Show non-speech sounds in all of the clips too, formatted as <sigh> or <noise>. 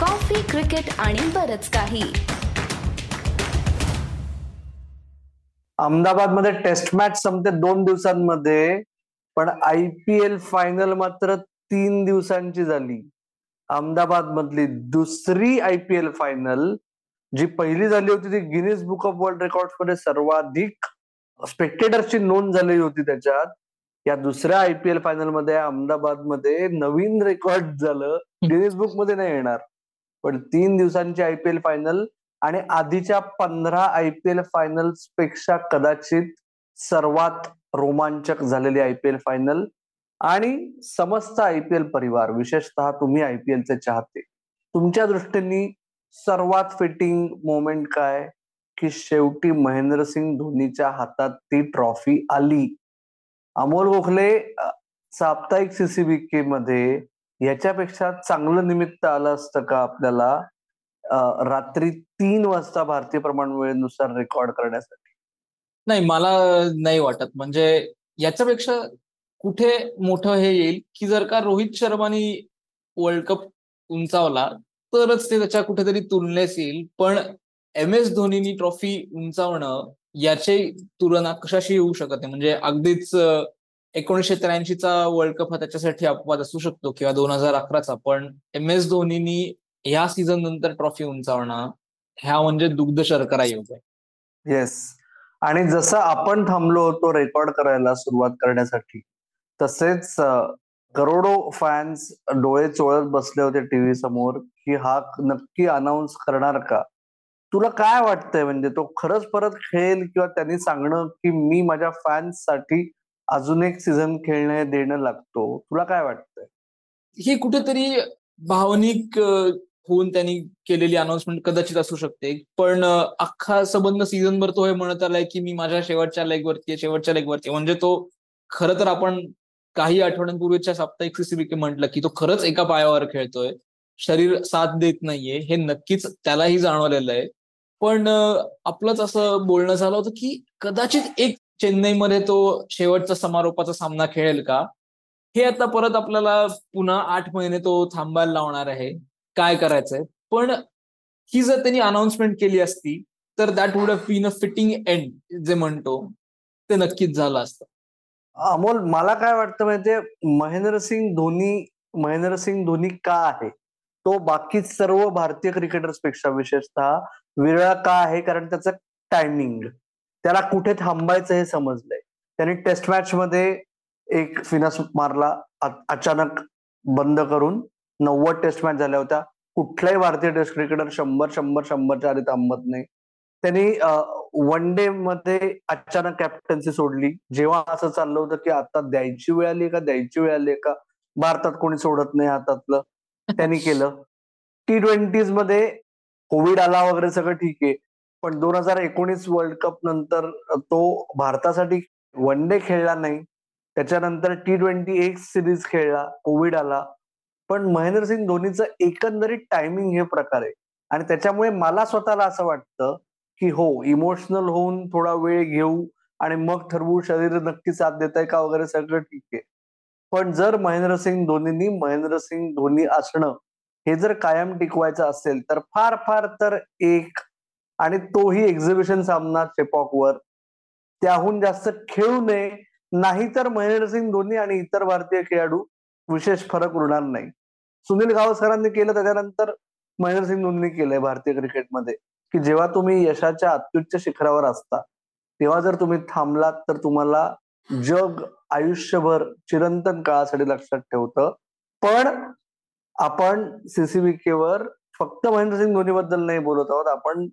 Coffee cricket आणि बरच काही. अहमदाबादमध्ये टेस्ट मॅच संपते दोन दिवसांमध्ये पण आय पी एल फायनल मात्र तीन दिवसांची झाली. अहमदाबाद मधली दुसरी आय पी एल फायनल जी पहिली झाली होती ती गिनीज बुक ऑफ वर्ल्ड रेकॉर्डमध्ये सर्वाधिक स्पेक्टेटरची नोंद झालेली होती त्याच्यात. या दुसऱ्या आय पी एल फायनलमध्ये अहमदाबादमध्ये नवीन रेकॉर्ड झालं. <laughs> गिनीज बुकमध्ये नाही येणार. पण तीन दिवसांची आय पी एल फायनल आणि आधीच्या पंधरा आय पी एल फायनल्सपेक्षा कदाचित सर्वात रोमांचक झालेली आय पी एल फायनल आणि समस्त आय पी एल परिवार विशेषतः तुम्ही आय पी एलचे चाहते. तुमच्या दृष्टीने सर्वात फिटिंग मोमेंट काय? की शेवटी महेंद्रसिंग धोनीच्या हातात ती ट्रॉफी आली. अमोल गोखले साप्ताहिक सीसीबीके मध्ये याच्यापेक्षा चांगलं निमित्त आलं असतं का आपल्याला रात्री तीन वाजता भारतीय प्रमाण वेळेनुसार रेकॉर्ड करण्यासाठी? नाही मला नाही वाटत. म्हणजे याच्यापेक्षा कुठे मोठं हे येईल की जर का रोहित शर्मानी वर्ल्ड कप उंचावला तरच ते त्याच्या कुठेतरी तुलनेस येईल. पण एम एस धोनीनी ट्रॉफी उंचावणं याची तुलना कशाशी येऊ शकत नाही. म्हणजे अगदीच एकोणीसशे त्र्याऐंशीचा वर्ल्ड कप हा त्याच्यासाठी अपवाद असू शकतो किंवा दोन हजार अकराचा पण एम एस धोनीनी ह्या सीझन नंतर ट्रॉफी उंचावणं ह्या म्हणजे दुग्ध शर्करा योग आहे. येस आणि जसं आपण थांबलो होतो रेकॉर्ड करायला सुरुवात करण्यासाठी तसेच करोडो फॅन्स डोळे चोळत बसले होते टीव्ही समोर की हा नक्की अनाऊन्स करणार का? तुला काय वाटतंय? म्हणजे तो खरंच परत खेळेल किंवा त्यांनी सांगणं की मी माझ्या फॅन्ससाठी अजून एक सीझन खेळणे देणं लागतो. तुला काय वाटतंय? हे कुठेतरी भावनिक होऊन त्यांनी केलेली अनाउन्समेंट कदाचित असू शकते. पण अख्खा संबंध सीझनभर तो हे म्हणत आलाय की मी माझ्या शेवटच्या लेगवरती शेवटच्या लेगवरती म्हणजे तो खरं तर आपण काही आठवड्यांपूर्वीच्या साप्ताहिक सीसीबीके म्हटलं की तो खरंच एका पायावर खेळतोय. शरीर साथ देत नाहीये हे नक्कीच त्यालाही जाणवलेलं आहे. पण आपलंच असं बोलणं झालं होतं की कदाचित एक चेन्नईमध्ये तो शेवटचा समारोपाचा सामना खेळेल का? हे आता परत आपल्याला पुन्हा आठ महिने तो थांबायला लावणार आहे. काय करायचंय? पण ही जर त्यांनी अनाउन्समेंट केली असती तर that would have been a fitting end जे म्हणतो ते नक्कीच झालं असतं. अमोल मला काय वाटतं माहितीये? महेंद्रसिंग धोनी महेंद्रसिंग धोनी का आहे? तो बाकी सर्व भारतीय क्रिकेटर्सपेक्षा विशेषतः वेगळा का आहे? कारण त्याचं टायमिंग त्याला कुठे थांबायचं हे समजलंय. त्यांनी टेस्ट मॅच मध्ये एक फिनस मारला अचानक बंद करून नव्वद टेस्ट मॅच झाल्या होत्या. कुठलाही भारतीय टेस्ट क्रिकेटर शंभर शंभर शंभरच्या आधी थांबत नाही. त्यांनी वन डे मध्ये अचानक कॅप्टन्सी सोडली. जेव्हा असं चाललं होतं की आता द्यायची वेळ आली का द्यायची वेळ आली का? भारतात कोणी सोडत नाही हातातलं. त्यांनी केलं. टी ट्वेंटीजमध्ये कोविड आला वगैरे सगळं ठीक आहे. पण दोन हजार एकोणीस वर्ल्ड कप नंतर तो भारतासाठी वन डे खेळला नाही. त्याच्यानंतर टी ट्वेंटी एक सिरीज खेळला कोविड आला. पण महेंद्रसिंग धोनीचं एकंदरीत टायमिंग हे प्रकार. आहे आणि त्याच्यामुळे मला स्वतःला असं वाटतं की हो इमोशनल होऊन थोडा वेळ घेऊ आणि मग ठरवू शरीर नक्की साथ देत आहे का वगैरे सगळं ठीक आहे. पण जर महेंद्रसिंग धोनीनी महेंद्रसिंग धोनी असणं हे जर कायम टिकवायचं असेल तर फार फार तर एक आणि तोही एक्झिबिशन सामना चेपॉकवर त्याहून जास्त खेळू नये. नाहीतर महेंद्रसिंग धोनी आणि इतर भारतीय खेळाडू विशेष फरक उरणार नाही. सुनील गावस्करांनी केलं त्याच्यानंतर महेंद्रसिंग धोनीने केलंय भारतीय क्रिकेटमध्ये. की जेव्हा तुम्ही यशाच्या अत्युच्च शिखरावर असता तेव्हा जर तुम्ही थांबलात तर तुम्हाला जग आयुष्यभर चिरंतन काळासाठी लक्षात ठेवतं. पण आपण सीसीबी केवर फक्त महेंद्रसिंग धोनी बद्दल नाही बोलत आहोत. आपण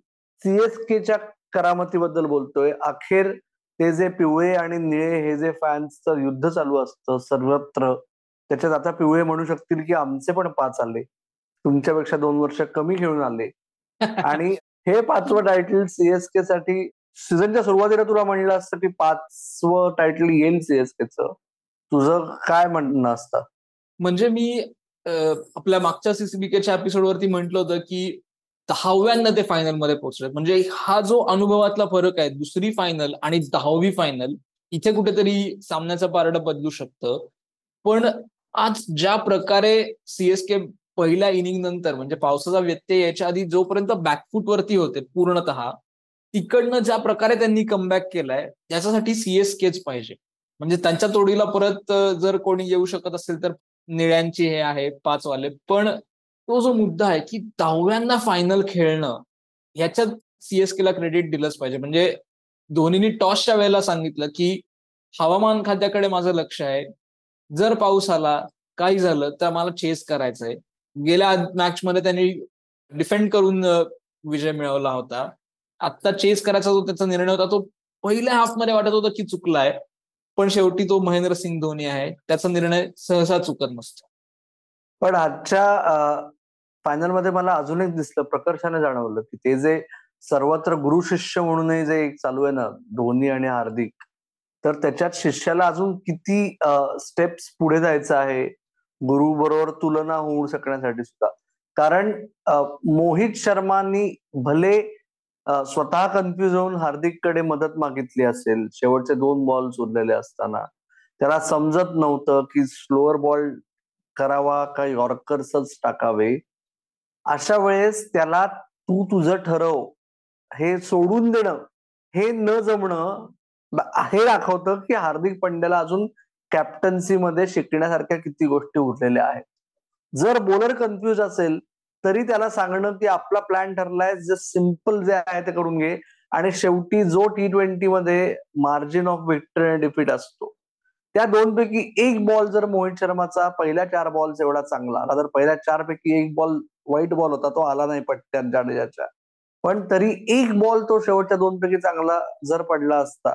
सीएसकेच्या करामतीबद्दल बोलतोय. अखेर ते जे पिवळे आणि निळे हे जे फॅन्सचं युद्ध चालू असतं सर्वत्र त्याच्यात आता पिवळे म्हणू शकतील की आमचे पण पाच आले. तुमच्यापेक्षा दोन वर्ष कमी घेऊन आले. <laughs> आणि हे पाचवं टायटल सीएसके साठी सीझनच्या सुरुवातीला तुला म्हणलं असतं की पाचवं टायटल येईल सीएसकेचं तुझं काय म्हणणं असतं? म्हणजे मी आपल्या मागच्या सीसीबीकेच्या एपिसोडवरती म्हटलं होतं की दहाव्यांदा ते फायनलमध्ये पोहोचले म्हणजे हा जो अनुभवातला फरक आहे दुसरी फायनल आणि दहावी फायनल इथे कुठेतरी सामन्याचं पारडं बदलू शकतं. पण आज ज्या प्रकारे सीएसके पहिल्या इनिंग नंतर म्हणजे पावसाचा व्यत्यय याच्या आधी जोपर्यंत बॅकफूटवरती होते पूर्णतः तिकडनं ज्या प्रकारे त्यांनी कमबॅक केलाय त्याच्यासाठी सीएसकेच पाहिजे. म्हणजे त्यांच्या तोडीला परत जर कोणी येऊ शकत असेल तर निळ्यांची हे आहे पाच वाले पण तो जो मुद्दा आहे की दहाव्यांना फायनल खेळणं ह्याच्यात सीएसकेला क्रेडिट दिलंच पाहिजे. म्हणजे धोनीनी टॉसच्या वेळेला सांगितलं की हवामान खात्याकडे माझं लक्ष आहे. जर पाऊस आला काही झालं तर मला चेस करायचंय. गेल्या मॅच मध्ये त्यांनी डिफेंड करून विजय मिळवला होता. आता चेस करायचा जो त्याचा निर्णय होता तो पहिल्या हाफमध्ये वाटत होता की चुकलाय. पण शेवटी तो महेंद्र सिंग धोनी आहे. त्याचा निर्णय सहसा चुकत नसतो. पण आजच्या फायनलमध्ये मला अजून एक दिसलं प्रकर्षाने जाणवलं की ते जे सर्वत्र गुरु शिष्य म्हणूनही जे एक चालू आहे ना धोनी आणि हार्दिक तर त्याच्यात शिष्याला अजून किती स्टेप्स पुढे जायचं आहे? गुरु बरोबर तुलना होऊ शकण्यासाठी सुद्धा. कारण मोहित शर्मानी भले स्वतः कन्फ्युज होऊन हार्दिककडे मदत मागितली असेल शेवटचे दोन बॉल उरलेले असताना त्याला समजत नव्हतं की स्लोअर बॉल करावा का यॉर्कर्सच टाकावे? अशा वेळेस त्याला तू तुझं ठरव. हे सोडून देणं हे न जमणं हे दाखवतं की हार्दिक पंड्याला अजून कॅप्टन्सीमध्ये शिकण्यासारख्या किती गोष्टी उरलेल्या आहेत. जर बॉलर कन्फ्युज असेल तरी त्याला सांगणं की आपला प्लॅन ठरलाय जे सिंपल जे आहे ते करून घे. आणि शेवटी जो टी ट्वेंटी मध्ये मार्जिन ऑफ विक्टरी आणि डिफीट असतो. त्या दोन पैकी एक बॉल जर मोहित शर्माचा पहिल्या चार बॉल एवढा चांगला आला तर पहिल्या चार पैकी एक बॉल वाईट बॉल होता तो आला नाही पट्ट्या जाडेजाच्या. पण तरी एक बॉल तो शेवटच्या दोन पैकी चांगला जर पडला असता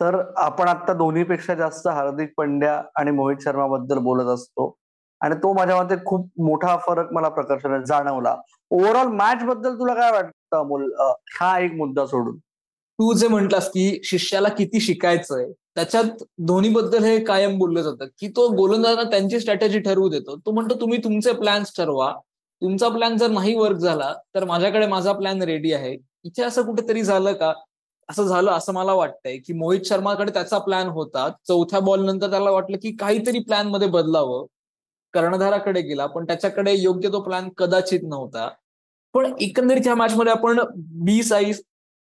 तर आपण आता दोन्हीपेक्षा जास्त हार्दिक पंड्या आणि मोहित शर्मा बद्दल बोलत असतो. आणि तो माझ्या मते खूप मोठा फरक मला प्रकर्षाने जाणवला. ओव्हरऑल मॅच बद्दल तुला काय वाटतं अमोल? हा एक मुद्दा सोडून. तू जे म्हंटलास की शिष्याला किती शिकायचंय त्याच्यात बद्दल हे कायम बोललं जातं. की तो गोलंदाजांना त्यांची स्ट्रॅटेजी ठरवू देतो. तो म्हणतो तुम्ही तुमचे प्लॅन्स ठरवा. तुमचा प्लॅन जर नाही वर्क झाला तर माझ्याकडे माझा प्लॅन रेडी आहे. इथे असं कुठेतरी झालं का? असं झालं असं मला वाटतंय की मोहित शर्माकडे त्याचा प्लॅन होता. चौथ्या बॉल नंतर त्याला वाटलं की काहीतरी प्लॅनमध्ये बदलावं. कर्णधाराकडे गेला पण त्याच्याकडे योग्य तो प्लॅन कदाचित नव्हता. पण एकंदरीत ह्या मॅचमध्ये आपण बी साईज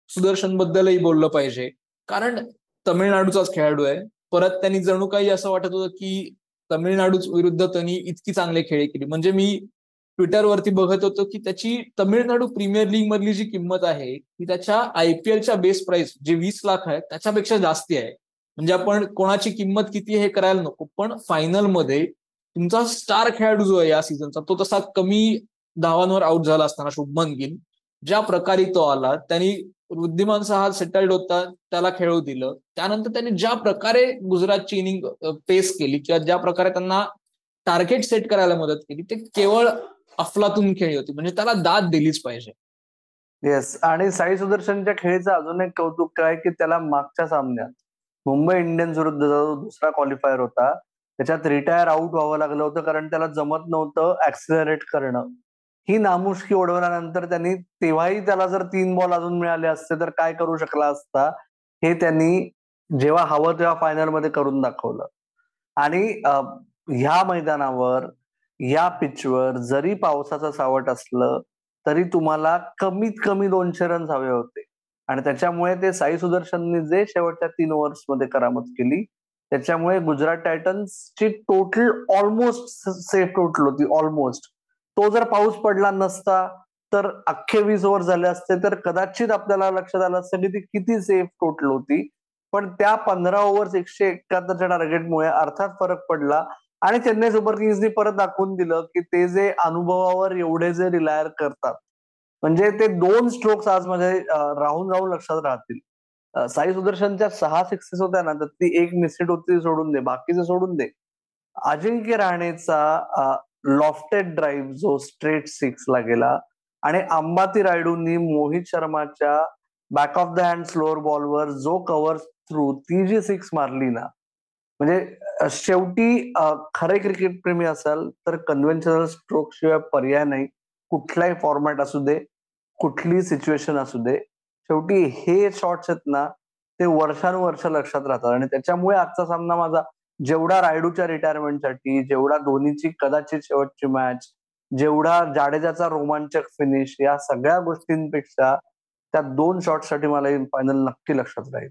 सुदर्शन बद्दलही बोललं पाहिजे. कारण तमिळनाडूचाच खेळाडू आहे. परत त्यांनी जणू काही असं वाटत होतं की तमिळनाडू विरुद्ध त्यांनी इतकी चांगले खेळी केली. म्हणजे मी ट्विटरवरती बघत होतो की त्याची तमिळनाडू प्रीमियर लीग मधली जी किंमत आहे ती त्याच्या आयपीएलच्या बेस प्राइस जे वीस लाख आहे त्याच्यापेक्षा जास्ती आहे. म्हणजे आपण कोणाची किंमत किती हे करायला नको पण फायनलमध्ये तुमचा स्टार खेळाडू जो आहे या सीझनचा तो तसा कमी धावांवर आउट झाला असताना शुभमन गिल ज्या प्रकारे तो आला त्यांनी वृद्धिमान सहा सेटल्ड होता त्याला खेळू दिलं. त्यानंतर त्यांनी ज्या प्रकारे गुजरातची इनिंग फेस केली किंवा ज्या प्रकारे त्यांना टार्गेट सेट करायला मदत केली ते केवळ अफलातून खेळी होती. म्हणजे त्याला दाद दिलीच पाहिजे. येस आणि साई सुदर्शनच्या खेळीचं अजून एक कौतुक काय की त्याला मागच्या सामन्यात मुंबई इंडियन्स विरुद्ध जो दुसरा क्वालिफायर होता त्याच्यात रिटायर आउट व्हावं लागलं होतं कारण त्याला जमत नव्हतं ऍक्सिलरेट करणं. ही नामुष्की ओढवल्यानंतर त्यांनी तेव्हाही त्याला जर तीन बॉल अजून मिळाले असते तर काय करू शकला असता? हे त्यांनी जेव्हा हवं तेव्हा फायनलमध्ये करून दाखवलं. आणि ह्या मैदानावर या पिचवर जरी पावसाचं सावट असलं तरी तुम्हाला कमीत कमी दोनशे रन्स हवे होते. आणि त्याच्यामुळे ते साई सुदर्शननी जे शेवटच्या तीन ओव्हर्समध्ये करामत केली त्याच्यामुळे गुजरात टायटन्सची टोटल ऑलमोस्ट सेफ टोटल होती ऑलमोस्ट तो जर पाऊस पडला नसता तर अख्खे वीस ओव्हर झाले असते तर कदाचित आपल्याला लक्षात आलं असतं की ती किती सेफ टोटल होती. पण त्या पंधरा ओव्हर्स एकशे एकाहत्तरच्या टार्गेटमुळे अर्थात फरक पडला. आणि चेन्नई सुपर किंग्सनी परत दाखवून दिलं की ते जे अनुभवावर एवढे जे रिलायर करतात म्हणजे ते दोन स्ट्रोक्स आज माझे राहून राहून लक्षात राहतील. साई सुदर्शनच्या सहा सिक्सेस होत्या ना तर ती एक मिस्टेट होती सोडून दे. बाकीचे सोडून दे. अजिंक्य राणेचा लॉफ्टेड ड्राईव्ह जो स्ट्रेट सिक्सला गेला. आणि अंबाती रायडूंनी मोहित शर्माच्या back of the hand slower बॉलवर जो कव्हर थ्रू ती जी सिक्स मारली ना म्हणजे शेवटी खरे क्रिकेट प्रेमी असाल तर कन्व्हेन्शनल स्ट्रोक शिवाय पर्याय नाही. कुठलाही फॉर्मॅट असू दे कुठली सिच्युएशन असू दे. शेवटी हे शॉट्स आहेत ना ते वर्षानुवर्ष लक्षात राहतात. आणि त्याच्यामुळे आजचा सामना माझा जेवढा रायडूच्या रिटायरमेंटसाठी जेवढा धोनीची कदाचित शेवटची मॅच जेवढा जाडेजाचा रोमांचक फिनिश या सगळ्या गोष्टींपेक्षा त्या दोन शॉटसाठी मला फायनल नक्की लक्षात राहील.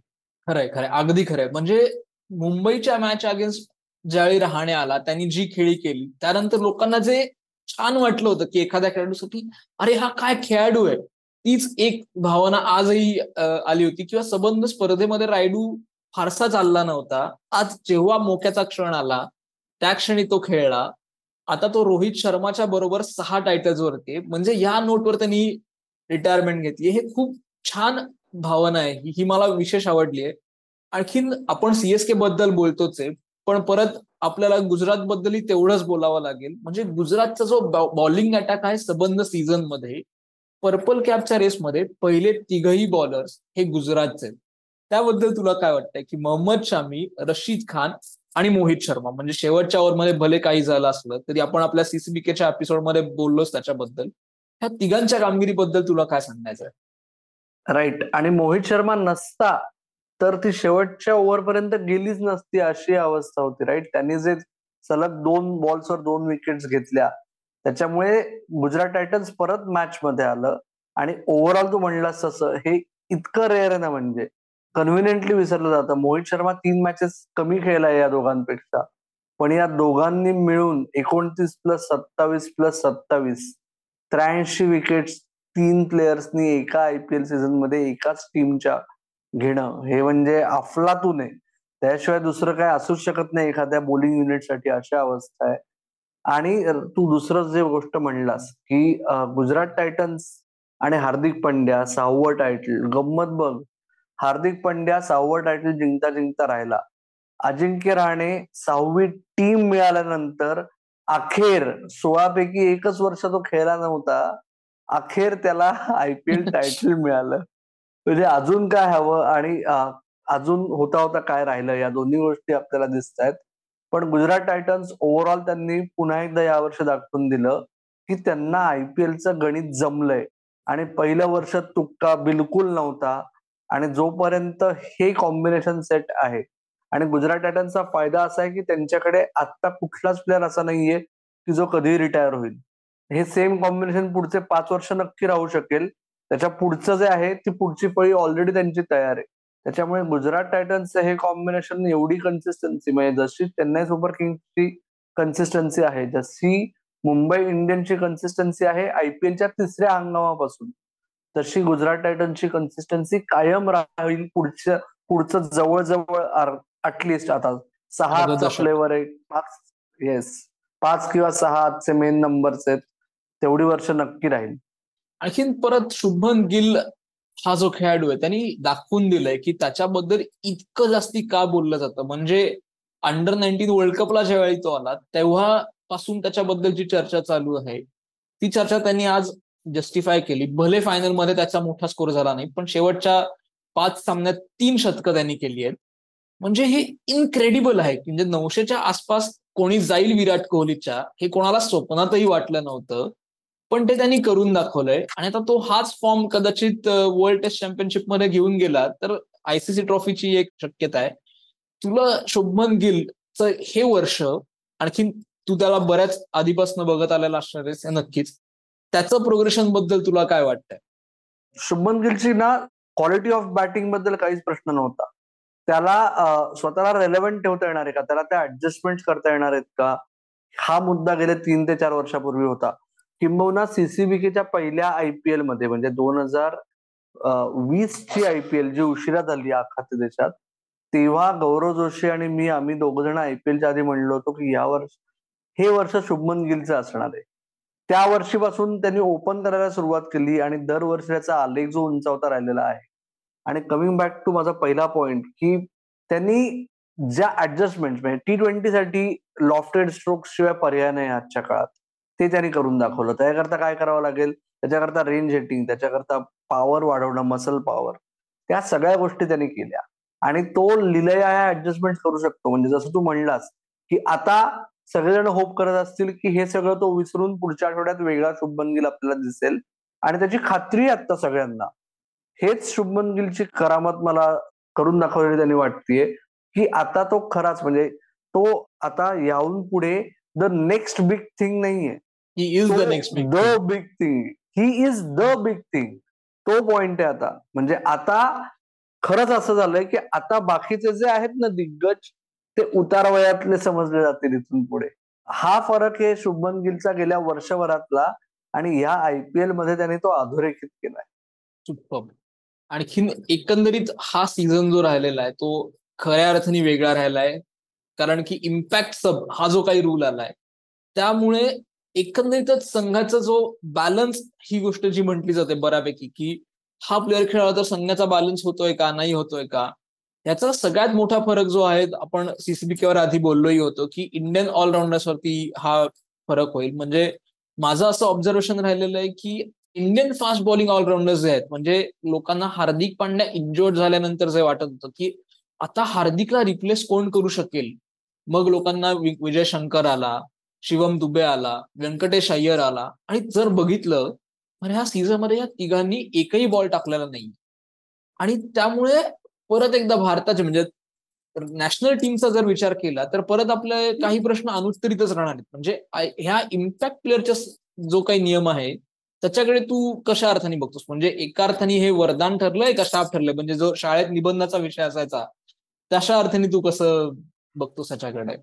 खरंय खरंय. अगदी खरंय. म्हणजे मुंबईच्या मॅच अगेन्स्ट ज्यावेळी राहणे आला त्यांनी जी खेळी केली त्यानंतर लोकांना जे छान वाटलं होतं की एखाद्या खेळाडूसाठी अरे हा काय खेळाडू आहे? तीच एक भावना आजही आली होती. किंवा संबंध स्पर्धेमध्ये रायडू फारसा चालला नव्हता. आज जेव्हा मोक्याचा क्षण आला त्या क्षणी तो खेळला. आता तो रोहित शर्माच्या बरोबर सहा टायटल्स वरती म्हणजे या नोटवर त्यांनी रिटायरमेंट घेतली हे खूप छान भावना आहे. ही मला विशेष आवडली आहे. आणखीन आपण सीएसके बद्दल बोलतोच आहे. पण परत आपल्याला गुजरात बद्दलही तेवढंच बोलावं लागेल. म्हणजे गुजरातचा जो बॉलिंग अटॅक आहे सबंध सीझनमध्ये पर्पल कॅपच्या रेसमध्ये पहिले तिघही बॉलर्स हे गुजरातचे त्याबद्दल तुला काय वाटतंय की मोहम्मद शामी रशीद खान आणि मोहित शर्मा? म्हणजे शेवटच्या ओव्हरमध्ये भले काही झालं असलं तरी आपण आपल्या सीसीबीकेच्या एपिसोडमध्ये बोललोच त्याच्याबद्दल. ह्या तिघांच्या कामगिरीबद्दल तुला काय सांगायचं राईट आणि मोहित शर्मा नसता तर ती शेवटच्या ओव्हरपर्यंत गेलीच नसती अशी अवस्था होती राईट त्यांनी जे सलग दोन बॉल्सवर दोन विकेट्स घेतल्या. त्याच्यामुळे गुजरात टायटन्स परत मॅच मध्ये आलं. आणि ओव्हरऑल तू म्हणलास तसं हे इतकं रेअर आहे ना म्हणजे. कन्व्हिनियंटली विसरलं जातं. मोहित शर्मा तीन मॅचेस कमी खेळलाय या दोघांपेक्षा. पण या दोघांनी मिळून एकोणतीस प्लस सत्तावीस प्लस सत्तावीस त्र्याऐंशी विकेट्स तीन प्लेयर्सनी एका आयपीएल सीझनमध्ये एकाच टीमच्या घेणं. हे म्हणजे अफलातून आहे. त्याशिवाय दुसरं काय असूच शकत नाही एखाद्या बोलिंग युनिटसाठी अशा अवस्था आहे. आणि तू दुसरं जे गोष्ट म्हणलास की गुजरात टायटन्स आणि हार्दिक पंड्या सहावं टायटल गंमत बघ. हार्दिक पंड्या सहावं टायटल जिंकता जिंकता राहिला. अजिंक्य राणे सहावी टीम मिळाल्यानंतर अखेर सोळापैकी एकच वर्ष तो खेळला नव्हता. अखेर त्याला आयपीएल टायटल <laughs> मिळालं. म्हणजे अजून काय हवं आणि अजून होता होता काय राहिलं या दोन्ही गोष्टी आपल्याला दिसत आहेत. पण गुजरात टायटन्स ओव्हरऑल त्यांनी पुन्हा एकदा यावर्षी दाखवून दिलं की त्यांना आयपीएलचं गणित जमलंय. आणि पहिलं वर्ष तुक्का बिलकुल नव्हता. आणि जोपर्यंत हे कॉम्बिनेशन सेट आहे आणि गुजरात टायटन्सचा फायदा असा आहे की त्यांच्याकडे आता कुठलाच प्लेअर असा नाहीये की जो कधी रिटायर होईल. हे सेम कॉम्बिनेशन पुढचे पाच वर्ष नक्की राहू शकेल. त्याच्या पुढचं जे आहे ती पुढची फळी ऑलरेडी त्यांची तयार आहे. त्याच्यामुळे गुजरात टायटन्सचं हे कॉम्बिनेशन एवढी कन्सिस्टन्सी म्हणजे जशी चेन्नई सुपर किंग्सची कन्सिस्टन्सी आहे जशी मुंबई इंडियनची कन्सिस्टन्सी आहे आयपीएलच्या तिसऱ्या हंगामापासून. तशी गुजरात टायटन्सची कन्सिस्टन्सी कायम राहील पुढच्या पुढचं जवळजवळ अटलिस्ट आता सहा फ्लेवर आहे. पाच येस पाच किंवा सहा आजचे मेन नंबर्स आहेत. तेवढी वर्ष नक्की राहील. आणखीन परत शुभमन गिल हा जो खेळाडू आहे त्यांनी दाखवून दिलंय की त्याच्याबद्दल इतकं जास्ती का बोललं जातं? म्हणजे अंडर नाईन्टीन वर्ल्ड कपला ज्यावेळी तो आला तेव्हापासून त्याच्याबद्दलची चर्चा चालू आहे. ती चर्चा त्यांनी आज जस्टिफाय केली. भले फायनलमध्ये त्याचा मोठा स्कोर झाला नाही पण शेवटच्या पाच सामन्यात तीन शतकं त्यांनी केली आहेत. म्हणजे हे इनक्रेडिबल आहे. म्हणजे नऊशेच्या आसपास कोणी जाईल विराट कोहलीच्या हे कोणाला स्वप्नातही वाटलं नव्हतं. पण ते त्यांनी करून दाखवलंय. आणि आता तो हाच फॉर्म कदाचित वर्ल्ड टेस्ट चॅम्पियनशिपमध्ये घेऊन गेला तर आयसीसी ट्रॉफीची एक शक्यता आहे. तुला शुभमन गिलचं हे वर्ष आणखीन तू त्याला बऱ्याच आधीपासून बघत आलेला असणार आहेस नक्कीच. त्याचं प्रोग्रेशनबद्दल तुला काय वाटतंय? शुभमन गिलची ना क्वालिटी ऑफ बॅटिंगबद्दल काहीच प्रश्न नव्हता. त्याला स्वतःला रेलेव्हंट ठेवता येणार आहे का? त्याला त्या ऍडजस्टमेंट करता येणार आहेत का? हा मुद्दा गेले तीन ते चार वर्षापूर्वी होता. किंबहुना सीसीबीकेच्या पहिल्या आयपीएलमध्ये म्हणजे दोन हजार वीस ची आयपीएल जी उशिरा झाली खाते देशात तेव्हा गौरव जोशी आणि मी आम्ही दोघ जण आयपीएलच्या आधी म्हणलो होतो की या वर्ष हे वर्ष शुभमन गिलचं असणार आहे. त्या वर्षीपासून त्यांनी ओपन करायला सुरुवात केली आणि दरवर्षी त्याचा आलेख जो उंचावता राहिलेला आहे. आणि कमिंग बॅक टू माझा पहिला पॉइंट की त्यांनी ज्या ऍडजस्टमेंट म्हणजे टी ट्वेंटी लॉफ्टेड स्ट्रोक शिवाय पर्याय नाही आजच्या काळात. ते त्यांनी करून दाखवलं. त्याकरता काय करावं लागेल? त्याच्याकरता रेंज हिटिंग त्याच्याकरता पॉवर वाढवणं मसल पॉवर त्या सगळ्या गोष्टी त्यांनी केल्या. आणि तो लिलया ऍडजस्टमेंट करू शकतो. म्हणजे जसं तू म्हणलास की आता सगळेजण होप करत असतील की हे सगळं तो विसरून पुढच्या आठवड्यात वेगळा शुभमन गिल आपल्याला दिसेल. आणि त्याची खात्री आता सगळ्यांना. हेच शुभमन गिलची करामत मला करून दाखवलेली त्यांनी वाटतीये की आता तो खराच म्हणजे तो आता याहून पुढे द नेक्स्ट बिग थिंग नाहीये. He is the next the big thing he is the big thing तो पॉइंट आहे आता. म्हणजे आता खरंच असं झालंय की आता बाकीचे जे आहेत ना दिग्गज ते उतार वयातले समजले जातील इथून पुढे. हा फरक हे शुभमन गिलचा गेल्या वर्षभरातला आणि ह्या आयपीएलमध्ये त्याने तो अधोरेखित केलाय. सुपर आणखीन एकंदरीत हा सीझन जो राहिलेला आहे तो खऱ्या अर्थाने वेगळा राहिलाय. कारण की इम्पॅक्ट सब हा जो काही रूल आलाय त्यामुळे एकंदरीतच संघाचा जो बॅलन्स ही गोष्ट जी म्हटली जाते बऱ्यापैकी की हा प्लेअर खेळला तर संघाचा बॅलन्स होतोय का नाही होतोय का याचा सगळ्यात मोठा फरक जो आहे आपण सीसीबीकेवर आधी बोललोही होतो की इंडियन ऑलराऊंडर्सवरती हा फरक होईल. म्हणजे माझं असं ऑब्झर्वेशन राहिलेलं आहे की इंडियन फास्ट बॉलिंग ऑलराऊंडर्स जे आहेत म्हणजे लोकांना हार्दिक पांड्या इंजोर्ड झाल्यानंतर जे वाटत होतं की आता हार्दिकला रिप्लेस कोण करू शकेल? मग लोकांना विजय शंकर आला शिवम दुबे आला व्यंकटेश अय्यर आला. आणि जर बघितलं तर ह्या सीझनमध्ये या तिघांनी एकही बॉल टाकलेला नाही आणि त्यामुळे परत एकदा भारताचे म्हणजे नॅशनल टीमचा जर विचार केला तर परत आपले काही प्रश्न अनुत्तरितच राहणार आहेत. म्हणजे ह्या इम्पॅक्ट प्लेअरचा जो काही नियम आहे त्याच्याकडे तू कशा अर्थाने बघतोस? म्हणजे एका अर्थाने हे वरदान ठरलंय का शाप ठरलंय म्हणजे जो शाळेत निबंधाचा विषय असायचा तशा अर्थाने तू कसं बघतोस त्याच्याकडे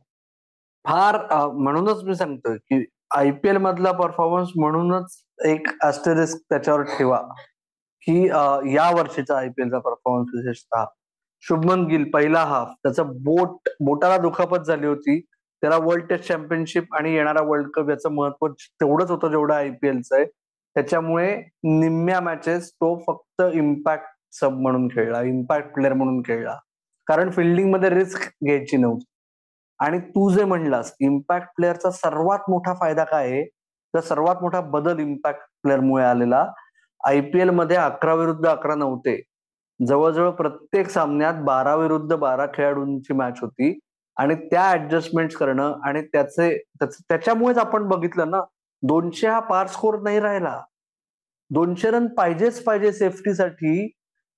फार म्हणूनच मी सांगतोय की आयपीएल मधला परफॉर्मन्स म्हणूनच एक ऍस्टरिस्क त्याच्यावर ठेवा. की या वर्षीचा आयपीएलचा परफॉर्मन्स विशेषतः शुभमन गिल पहिला हाफ त्याचं बोट बोटाला दुखापत झाली होती. त्याला वर्ल्ड टेस्ट चॅम्पियनशिप आणि येणारा वर्ल्ड कप याचं महत्त्व तेवढंच होतं जेवढं आयपीएलचं आहे. त्याच्यामुळे निम्म्या मॅचेस तो फक्त इम्पॅक्ट सब म्हणून खेळला इम्पॅक्ट प्लेअर म्हणून खेळला. कारण फिल्डिंगमध्ये रिस्क घ्यायची नव्हती. आणि तू जे म्हणलास इम्पॅक्ट प्लेअरचा सर्वात मोठा फायदा काय आहे? तर सर्वात मोठा बदल इम्पॅक्ट प्लेअरमुळे आलेला आयपीएलमध्ये अकरा विरुद्ध अकरा नव्हते. जवळजवळ प्रत्येक सामन्यात बारा विरुद्ध बारा खेळाडूंची मॅच होती. आणि त्या ऍडजस्टमेंट करणं आणि त्याचे त्याच्यामुळेच आपण बघितलं ना दोनशे हा पार स्कोर नाही राहिला. दोनशे रन पाहिजेच पाहिजे सेफ्टीसाठी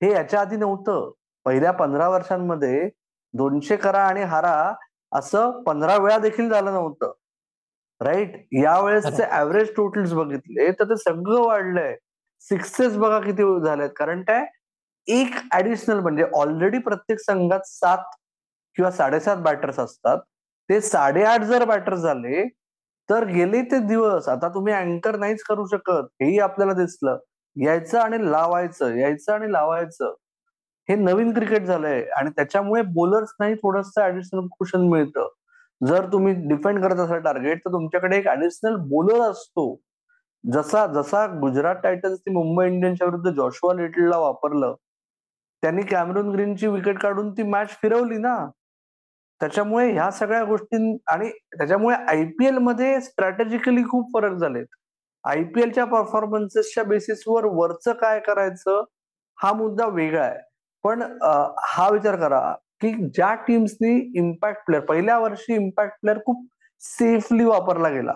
हे याच्या आधी नव्हतं. पहिल्या पंधरा वर्षांमध्ये दोनशे करा आणि हारा असं पंधरा वेळा देखील झालं नव्हतं. राईट यावेळेसचे ऍव्हरेज टोटल्स बघितले तर ते सगळं वाढलंय. सिक्सेस बघा किती झालेत. कारण काय? एक ऍडिशनल म्हणजे ऑलरेडी प्रत्येक संघात सात किंवा साडेसात बॅटर्स असतात. ते साडेआठ जर बॅटर झाले तर गेले ते दिवस आता तुम्ही अँकर नाहीच करू शकत. हेही आपल्याला दिसलं. यायचं आणि लावायचं यायचं आणि लावायचं. हे नवीन क्रिकेट झालंय आणि त्याच्यामुळे बोलर्स नाही थोडस ऍडिशनल कुशन मिळतं. जर तुम्ही डिफेंड करत असाल टार्गेट तर तुमच्याकडे एक ऍडिशनल बोलर असतो. जसा जसा गुजरात टायटन्सनी मुंबई इंडियन्सच्या विरुद्ध जॉशुआ लिटलला वापरलं त्यांनी कॅमरून ग्रीनची विकेट काढून ती मॅच फिरवली ना. त्याच्यामुळे ह्या सगळ्या गोष्टी आणि त्याच्यामुळे आयपीएलमध्ये स्ट्रॅटेजिकली खूप फरक झालेत. आयपीएलच्या परफॉर्मन्सेसच्या बेसिसवर वरचं काय करायचं हा मुद्दा वेगळा आहे. पण हा विचार करा की ज्या टीम्सनी इम्पॅक्ट प्लेअर पहिल्या वर्षी इम्पॅक्ट प्लेअर खूप सेफली वापरला गेला.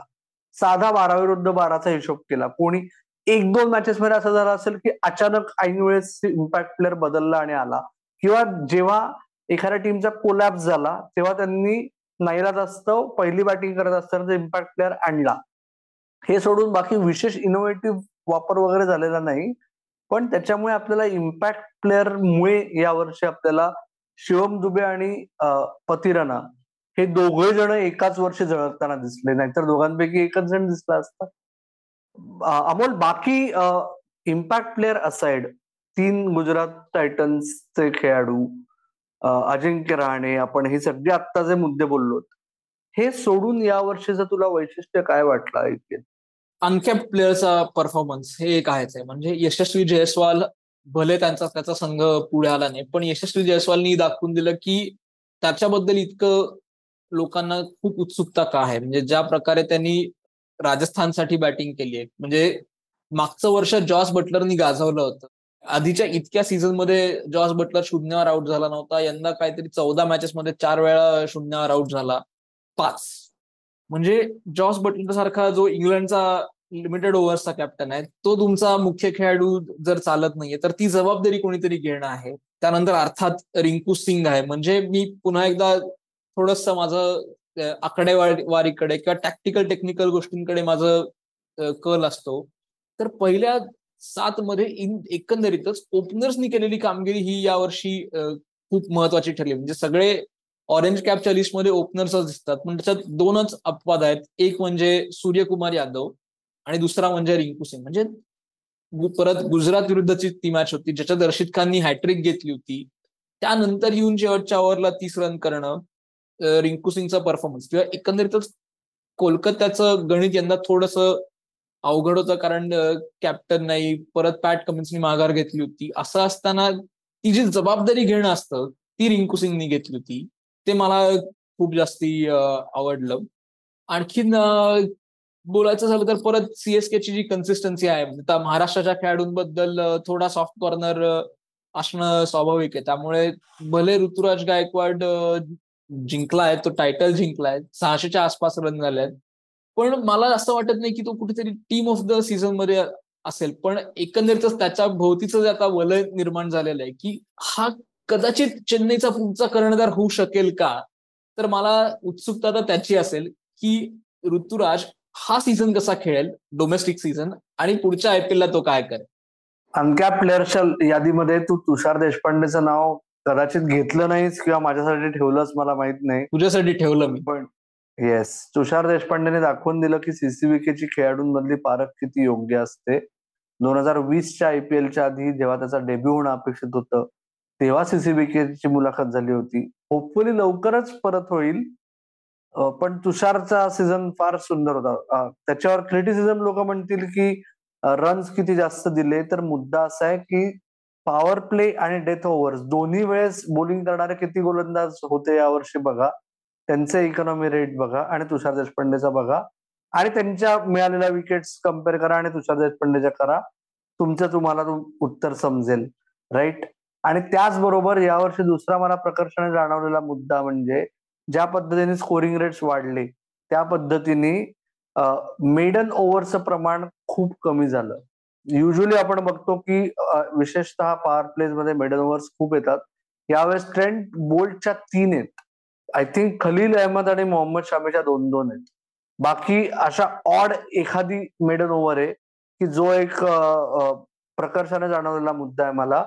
साधा बारा विरुद्ध बाराचा हिशोब केला. कोणी एक दोन मॅचेस मध्ये असं झालं असेल की अचानक ऐन वेळेस इम्पॅक्ट प्लेअर बदलला आणि आला. किंवा जेव्हा एखाद्या टीमचा कोलॅप्स झाला तेव्हा त्यांनी नाईलाज असतं पहिली बॅटिंग करत असताना इम्पॅक्ट प्लेअर आणला. हे सोडून बाकी विशेष इनोव्हेटिव्ह वापर वगैरे झालेला नाही. पण त्याच्यामुळे आपल्याला इम्पॅक्ट प्लेअरमुळे यावर्षी आपल्याला शिवम दुबे आणि पतिरना हे दोघे जण एकाच वर्ष जळताना दिसले नाहीतर दोघांपैकी एकच जण दिसला असता. अमोल बाकी इम्पॅक्ट प्लेअर असाइड तीन गुजरात टायटन्सचे खेळाडू अजिंक्य राहणे आपण हे सगळे आत्ता जे मुद्दे बोललो. हे सोडून या वर्षीचं तुला वैशिष्ट्य काय वाटलं ऐकेल अनकॅप प्लेअरचा परफॉर्मन्स हे एक आहेच आहे. म्हणजे यशस्वी जयस्वाल भले त्यांचा त्याचा संघ पुढे आला नाही पण यशस्वी जयस्वालनी दाखवून दिलं की त्याच्याबद्दल इतकं लोकांना खूप उत्सुकता का आहे? म्हणजे ज्या प्रकारे त्यांनी राजस्थानसाठी बॅटिंग केली आहे. म्हणजे मागचं वर्ष जॉस बटलरनी गाजवलं होतं. आधीच्या इतक्या सीझनमध्ये जॉस बटलर शून्यावर आउट झाला नव्हता. यंदा काहीतरी चौदा मॅचेस मध्ये चार वेळा शून्यावर आउट झाला. पाच. म्हणजे जॉस बटलर सारखा जो इंग्लंडचा लिमिटेड ओव्हर्सचा कॅप्टन आहे तो तुमचा मुख्य खेळाडू जर चालत नाहीये तर ती जबाबदारी कोणीतरी घेणं आहे. त्यानंतर अर्थात रिंकू सिंग आहे. म्हणजे मी पुन्हा एकदा थोडस माझं आकडेवारीकडे किंवा टॅक्टिकल टेक्निकल गोष्टींकडे माझं कल असतो. तर पहिल्या सात मध्ये एकंदरीतच ओपनर्सनी केलेली कामगिरी ही यावर्षी खूप महत्वाची ठरली. म्हणजे सगळे ऑरेंज कॅपच्या लिस्टमध्ये ओपनर्सच दिसतात. पण त्याच्यात दोनच अपवाद आहेत. एक म्हणजे सूर्यकुमार यादव आणि दुसरा म्हणजे रिंकू सिंग. म्हणजे परत गुजरात विरुद्धची ती मॅच होती. ज्याच्यात रशीद खाननी हॅट्रिक घेतली होती. त्यानंतर येऊन शेवटच्या ओव्हरला तीस रन करणं. रिंकू सिंगचा परफॉर्मन्स किंवा एकंदरीतच कोलकात्याचं गणित यंदा थोडस अवघड होतं कारण कॅप्टन नाही परत पॅट कमिन्सनी माघार घेतली होती. असं असताना ती जी जबाबदारी घेणं असतं ती रिंकू सिंगनी घेतली होती. ते मला खूप जास्ती आवडलं. आणखीन बोलायचं झालं तर परत सीएसकेची जी कन्सिस्टन्सी आहे म्हणजे आता महाराष्ट्राच्या खेळाडूंबद्दल थोडा सॉफ्ट कॉर्नर असणं स्वाभाविक आहे. त्यामुळे भले ऋतुराज गायकवाड जिंकलाय तो टायटल जिंकलाय सहाशेच्या आसपास रन झाले पण मला असं वाटत नाही की तो कुठेतरी टीम ऑफ द सीझनमध्ये असेल. पण एकंदरीतच त्याच्या भोवतीचं जे आता वलय निर्माण झालेलं आहे की हा कदाचित चेन्नईचा पुढचा कर्णधार होऊ शकेल का? तर मला उत्सुकता तर त्याची असेल की ऋतुराज हा सीझन कसा खेळेल डोमेस्टिक सीझन आणि पुढच्या आयपीएल ला तो काय करेल? अनकॅप प्लेअरच्या यादीमध्ये तू तुषार देशपांडेचं नाव कदाचित घेतलं नाहीस किंवा माझ्यासाठी ठेवलंच मला माहीत नाही. तुझ्यासाठी ठेवलं मी. पण येस तुषार देशपांडेने दाखवून दिलं की सीसीबीकेची खेळाडूंमधली पारख किती योग्य असते. दोन हजार वीसच्या आयपीएलच्या आधी जेव्हा त्याचा डेब्यू होणं अपेक्षित होतं तेव्हा सीसीबीकेची मुलाखत झाली होती. होपफुली लवकरच परत होईल. पण तुषारचा सीझन फार सुंदर होता. त्याच्यावर क्रिटिसिझम लोक म्हणतील की रन्स किती जास्त दिले तर मुद्दा असा आहे की पॉवर प्ले आणि डेथ ओव्हर्स दोन्ही वेळेस बोलिंग करणारे किती गोलंदाज होते यावर्षी बघा. त्यांचे इकॉनॉमी रेट बघा आणि तुषार देशपांडेचा बघा. आणि त्यांच्या मिळालेल्या विकेट्स कंपेअर करा आणि तुषार देशपांडेच्या करा. तुमचं तुम्हाला उत्तर समजेल. राईट आणि त्याचबरोबर यावर्षी दुसरा मला प्रकर्षाने जाणवलेला मुद्दा म्हणजे ज्या पद्धतीने स्कोरिंग रेट्स वाढले त्या पद्धतीने मेडन ओव्हरचं प्रमाण खूप कमी झालं. युजली आपण बघतो की विशेषतः पॉवर प्लेस मध्ये मेडन ओव्हर्स खूप येतात. यावेळेस ट्रेंड बोल्टच्या तीन आहेत. आय थिंक खलील अहमद आणि मोहम्मद शामीच्या दोन दोन आहेत. बाकी अशा ऑड एखादी मेडन ओव्हर आहे की जो एक प्रकर्षाने जाणवलेला मुद्दा आहे मला.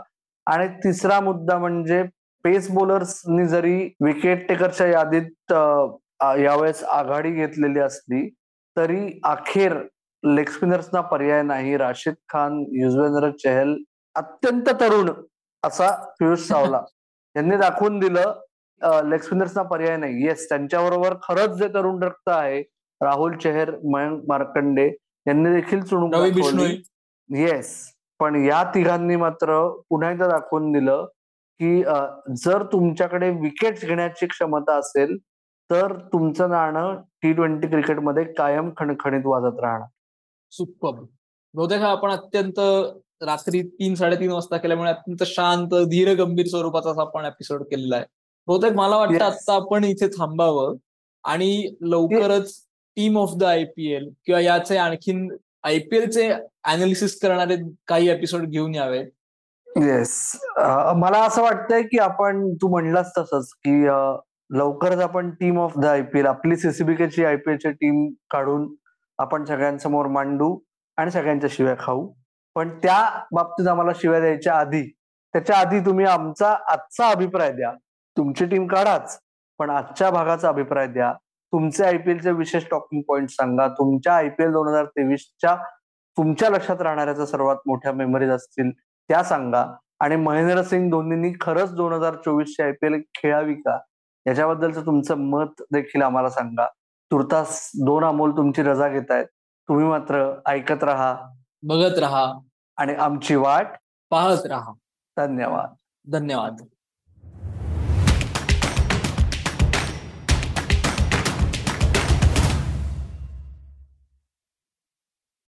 आणि तिसरा मुद्दा म्हणजे पेस बॉलर्सनी जरी विकेट टेकरच्या यादीत यावेळेस आघाडी घेतलेली असली तरी अखेर लेग स्पिनर्सना पर्याय नाही. राशिद खान युजवेंद्र चहल अत्यंत तरुण असा पियुष सावला <laughs> यांनी दाखवून दिलं लेग स्पिनर्सना पर्याय नाही. येस त्यांच्याबरोबर खरंच जे तरुण रक्त आहे राहुल चेहर मयंक मार्कंडे यांनी देखील चुणून येस पण या तिघांनी मात्र पुन्हा एकदा दाखवून दिलं की जर तुमच्याकडे विकेट घेण्याची क्षमता असेल तर तुमचं नाणं टी ट्वेंटी क्रिकेटमध्ये कायम खणखणीत वाजत राहणार. सुपर बहुतेक हा आपण अत्यंत रात्री तीन साडेतीन वाजता केल्यामुळे अत्यंत शांत धीर गंभीर स्वरूपाचा आपण एपिसोड केलेला आहे. बहुतेक मला वाटतं आता आपण इथे थांबावं आणि लवकरच टीम ऑफ द आयपीएल किंवा याचे आणखीन आयपीएलचे अनालिसिस करणारे काही एपिसोड घेऊन यावेत येस मला असं वाटतंय की आपण तू म्हणलास तसंच की लवकरच आपण टीम ऑफ द आयपीएल आपली सीसीबीकेची आयपीएलची टीम काढून आपण सगळ्यांसमोर मांडू आणि सगळ्यांच्या शिव्या खाऊ. पण त्या बाबतीत आम्हाला शिव्या द्यायच्या आधी त्याच्या आधी तुम्ही आमचा आजचा अभिप्राय द्या. तुमची टीम काढाच पण आजच्या भागाचा अभिप्राय द्या. तुमचे आयपीएलचे विशेष टॉकिंग पॉइंट सांगा. तुमच्या आयपीएल दोन हजार तेवीसच्या तुमच्या लक्षात राहणाऱ्याच्या सर्वात मोठ्या मेमरीज असतील त्या सांगा. आणि महेंद्रसिंग धोनीनी खरंच दोन हजार चोवीसची आयपीएल खेळावी का? याच्याबद्दलचं तुमचं मत देखील आम्हाला सांगा. तुर्तास दोन अमोल तुमची रजा घेत आहेत तुम्ही मात्र ऐकत राहा. बघत राहा. आणि आमची वाट पाहत राहा. धन्यवाद. धन्यवाद.